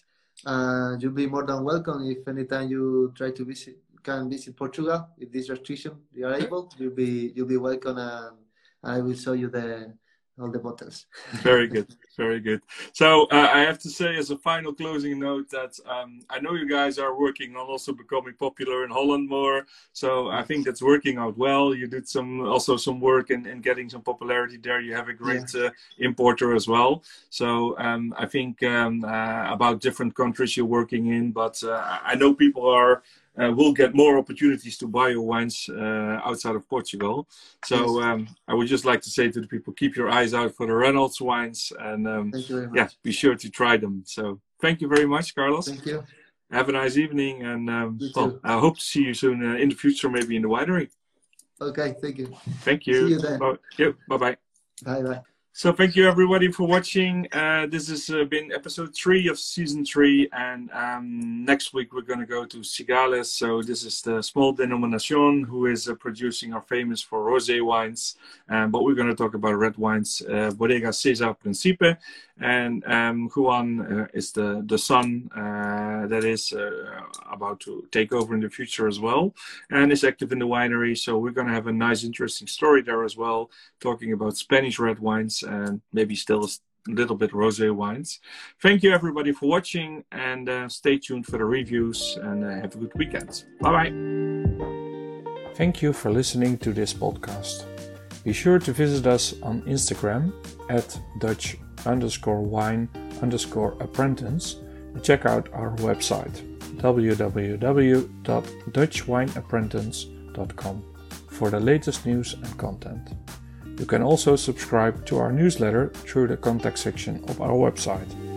Uh, you'll be more than welcome if anytime you try to visit, can visit Portugal if this restriction. You are able. You'll be you'll be welcome, and I will show you the all the bottles. very good, very good. So uh, I have to say, as a final closing note, that um, I know you guys are working on also becoming popular in Holland more. So I think that's working out well. You did some also some work in, in getting some popularity there. You have a great uh, importer as well. So um, I think um, uh, about different countries you're working in, but uh, I know people are. Uh, will get more opportunities to buy your wines uh, outside of Portugal. So Yes. um, I would just like to say to the people, keep your eyes out for the Reynolds wines, and um, Thank you very much. yeah, be sure to try them. So thank you very much, Carlos. Thank you. Have a nice evening, and um, well. I hope to see you soon uh, in the future, maybe in the winery. Okay, thank you. Thank you. See you then. Bye. Yep, bye-bye. Bye bye. So thank you everybody for watching. Uh, this has uh, been episode three of season three, and um, next week we're going to go to Cigales. So this is the small denomination who is uh, producing our famous for rosé wines, um, but we're going to talk about red wines. Uh, Bodega Cesar Principe, and um, Juan uh, is the the son uh, that is about to take over in the future as well, and is active in the winery. So we're going to have a nice, interesting story there as well, talking about Spanish red wines and maybe still a little bit rosé wines. Thank you everybody for watching and uh, stay tuned for the reviews and uh, have a good weekend. Bye bye. Thank you for listening to this podcast. Be sure to visit us on Instagram at Dutch underscore wine underscore apprentice and check out our website www.dutchwineapprentice.com for the latest news and content. You can also subscribe to our newsletter through the contact section of our website.